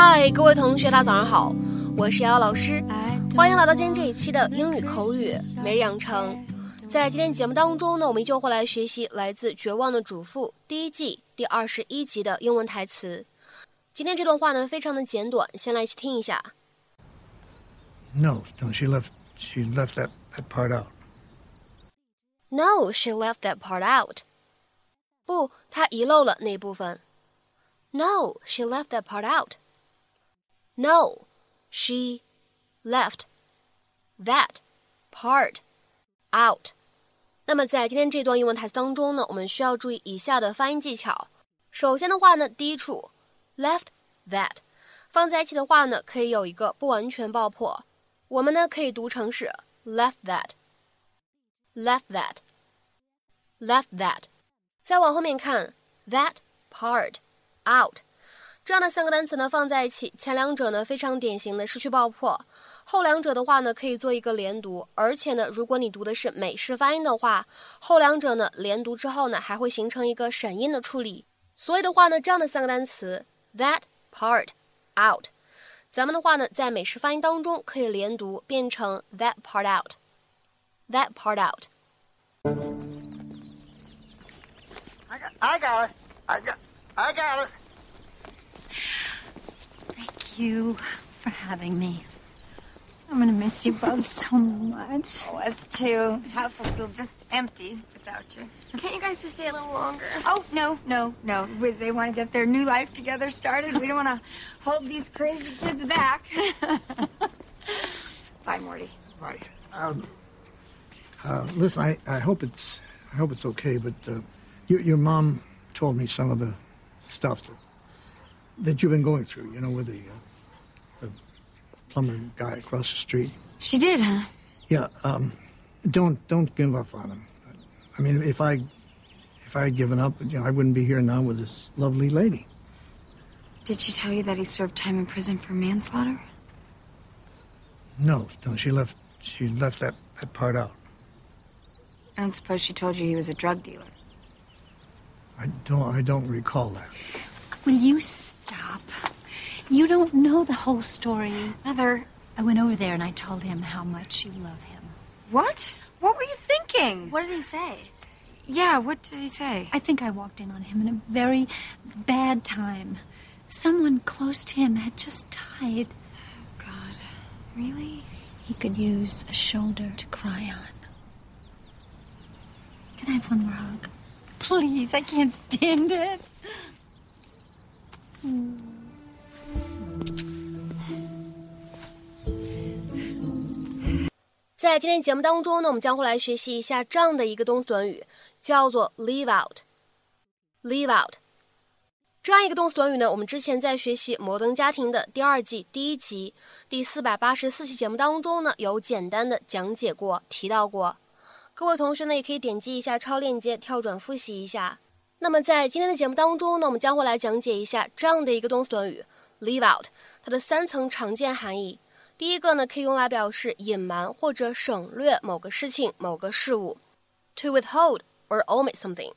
嗨，各位同学，大家早上好，我是瑶瑶老师，欢迎来到今天这一期的英语口语每日养成。在今天节目当中呢，我们依旧会来学习来自《绝望的主妇》第一季第二十一集的英文台词。今天这段话呢，非常的简短，先来一起听一下。No, no, she left. She left that that part out. No, she left that part out. 不，她遗漏了那部分。No, she left that part out. No, she left that part out. 那么在今天这段英文台词当中呢，我们需要注意以下的发音技巧。首先的话呢，第一处 left that 放在一起的话呢，可以有一个不完全爆破。我们呢可以读成是 left that，left that，left that。再往后面看 that part out。这样的三个单词呢放在一起，前两者呢非常典型的失去爆破，后两者的话呢可以做一个连读，而且呢如果你读的是美式发音的话，后两者呢连读之后呢还会形成一个闪音的处理。所以的话呢，这样的三个单词 that part out，咱们的话呢在美式发音当中可以连读变成 that part out，that part out。I got, I got it. I got, I got it. Thank you for having me. I'm gonna miss you both so much. Oh, us too. House will feel just empty without you. Can't you guys just stay a little longer? Oh, no, no, no. We- They want to get their new life together started. We don't want to hold these crazy kids back. Bye, Morty. Right. Um, uh, listen, I, I hope it's I hope it's okay, but uh, your your mom told me some of the stuff that that you've been going through. You know, with the uh, the plumber guy across the street. She did, huh? Yeah. Um, don't don't give up on him. I mean, if I if I had given up, you know, I wouldn't be here now with this lovely lady. Did she tell you that he served time in prison for manslaughter? No, no, she left she left that that part out. I don't suppose she told you he was a drug dealer. I don't I don't recall that. Will you stop? You don't know the whole story. Mother, I went over there and I told him how much you love him. what? What were you thinking? What did he say? Yeah, what did he say? I think I walked in on him in a very bad time. Someone close to him had just died. Oh, God, really? He could use a shoulder to cry on. Can I have one more hug? Please, I can't stand it. 在今天节目当中呢，我们将会来学习一下这样的一个动词短语，叫做 leave out。leave out 这样一个动词短语呢，我们之前在学习《摩登家庭》的第二季第一集第四百八十四期节目当中呢，有简单的讲解过，提到过。各位同学呢，也可以点击一下超链接，跳转复习一下。那么在今天的节目当中呢，我们将会来讲解一下这样的一个动词短语 leave out 它的三层常见含义。第一个呢，可以用来表示隐瞒或者省略某个事情、某个事物，to withhold or omit something。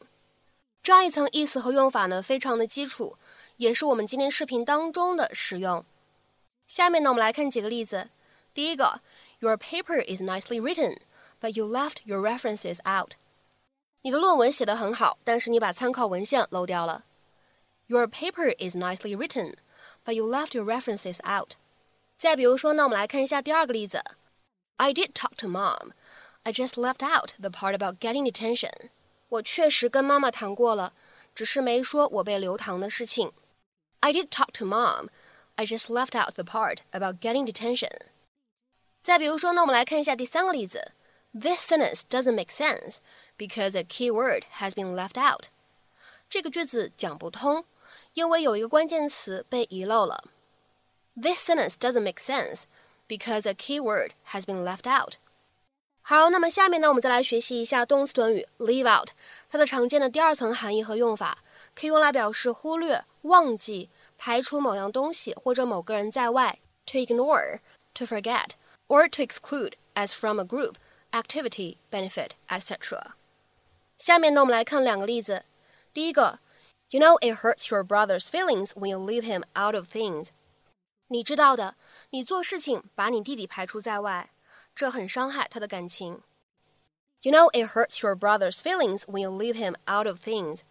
这样一层意思和用法呢，非常的基础，也是我们今天视频当中的使用。下面呢，我们来看几个例子。第一个，Your paper is nicely written, but you left your references out。你的论文写得很好，但是你把参考文献漏掉了。Your paper is nicely written, but you left your references out。 再比如说呢，我们来看一下第二个例子。I did talk to mom. I just left out the part about getting detention. 我确实跟妈妈谈过了，只是没说我被留堂的事情。I did talk to mom. I just left out the part about getting detention. 再比如说呢，我们来看一下第三个例子。This sentence doesn't make sense because a key word has been left out. 这个句子讲不通，因为有一个关键词被遗漏了。This sentence doesn't make sense because a key word has been left out. 好，那么下面呢，我们再来学习一下动词短语 leave out，它的常见的第二层含义和用法，可以用来表示忽略、忘记、排除某样东西或者某个人在外，to ignore, to forget, or to exclude as from a group, activity, benefit, etc. 下面呢，我们来看两个例子。第一个，You know it hurts your brother's feelings when you leave him out of things. 你知道的，你做事情把你弟弟排除在外，这很伤害他的感情。You know it hurts your brother's feelings when you leave him out of things。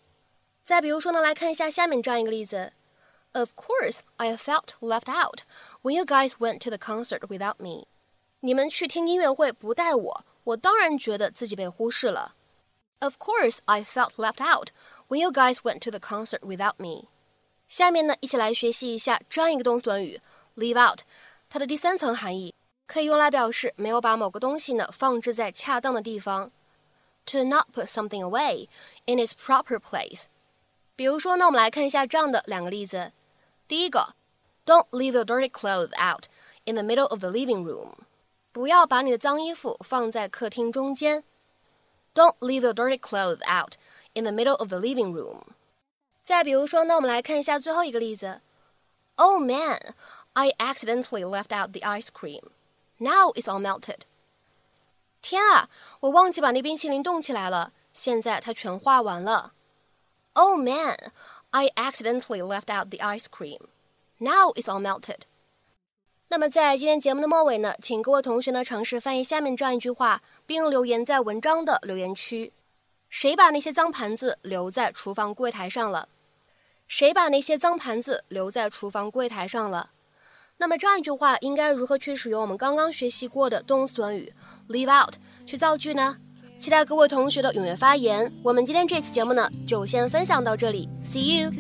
再比如说呢，来看一下下面这样一个例子。Of course, I felt left out when you guys went to the concert without me。你们去听音乐会不带我，我当然觉得自己被忽视了。Of course, I felt left out when you guys went to the concert without me。下面呢，一起来学习一下这样一个动词短语 leave out，它的第三层含义可以用来表示没有把某个东西呢放置在恰当的地方，to not put something away in its proper place。比如说呢，我们来看一下这样的两个例子。第一个，Don't leave your dirty clothes out in the middle of the living room。不要把你的脏衣服放在客厅中间。Don't leave your dirty clothes out in the middle of the living room。再比如说呢，我们来看一下最后一个例子。Oh man, I accidentally left out the ice cream. Now it's all melted. 天啊，我忘记把那冰淇淋冻起来了，现在它全化完了。Oh man, I accidentally left out the ice cream. Now it's all melted. 那么在今天节目的末尾呢，请各位同学呢尝试翻译下面这样一句话，并留言在文章的留言区。谁把那些脏盘子留在厨房柜台上了？谁把那些脏盘子留在厨房柜台上了？那么这样一句话应该如何去使用我们刚刚学习过的动词短语 leave out 去造句呢？期待各位同学的踊跃发言。我们今天这期节目呢，就先分享到这里，See you。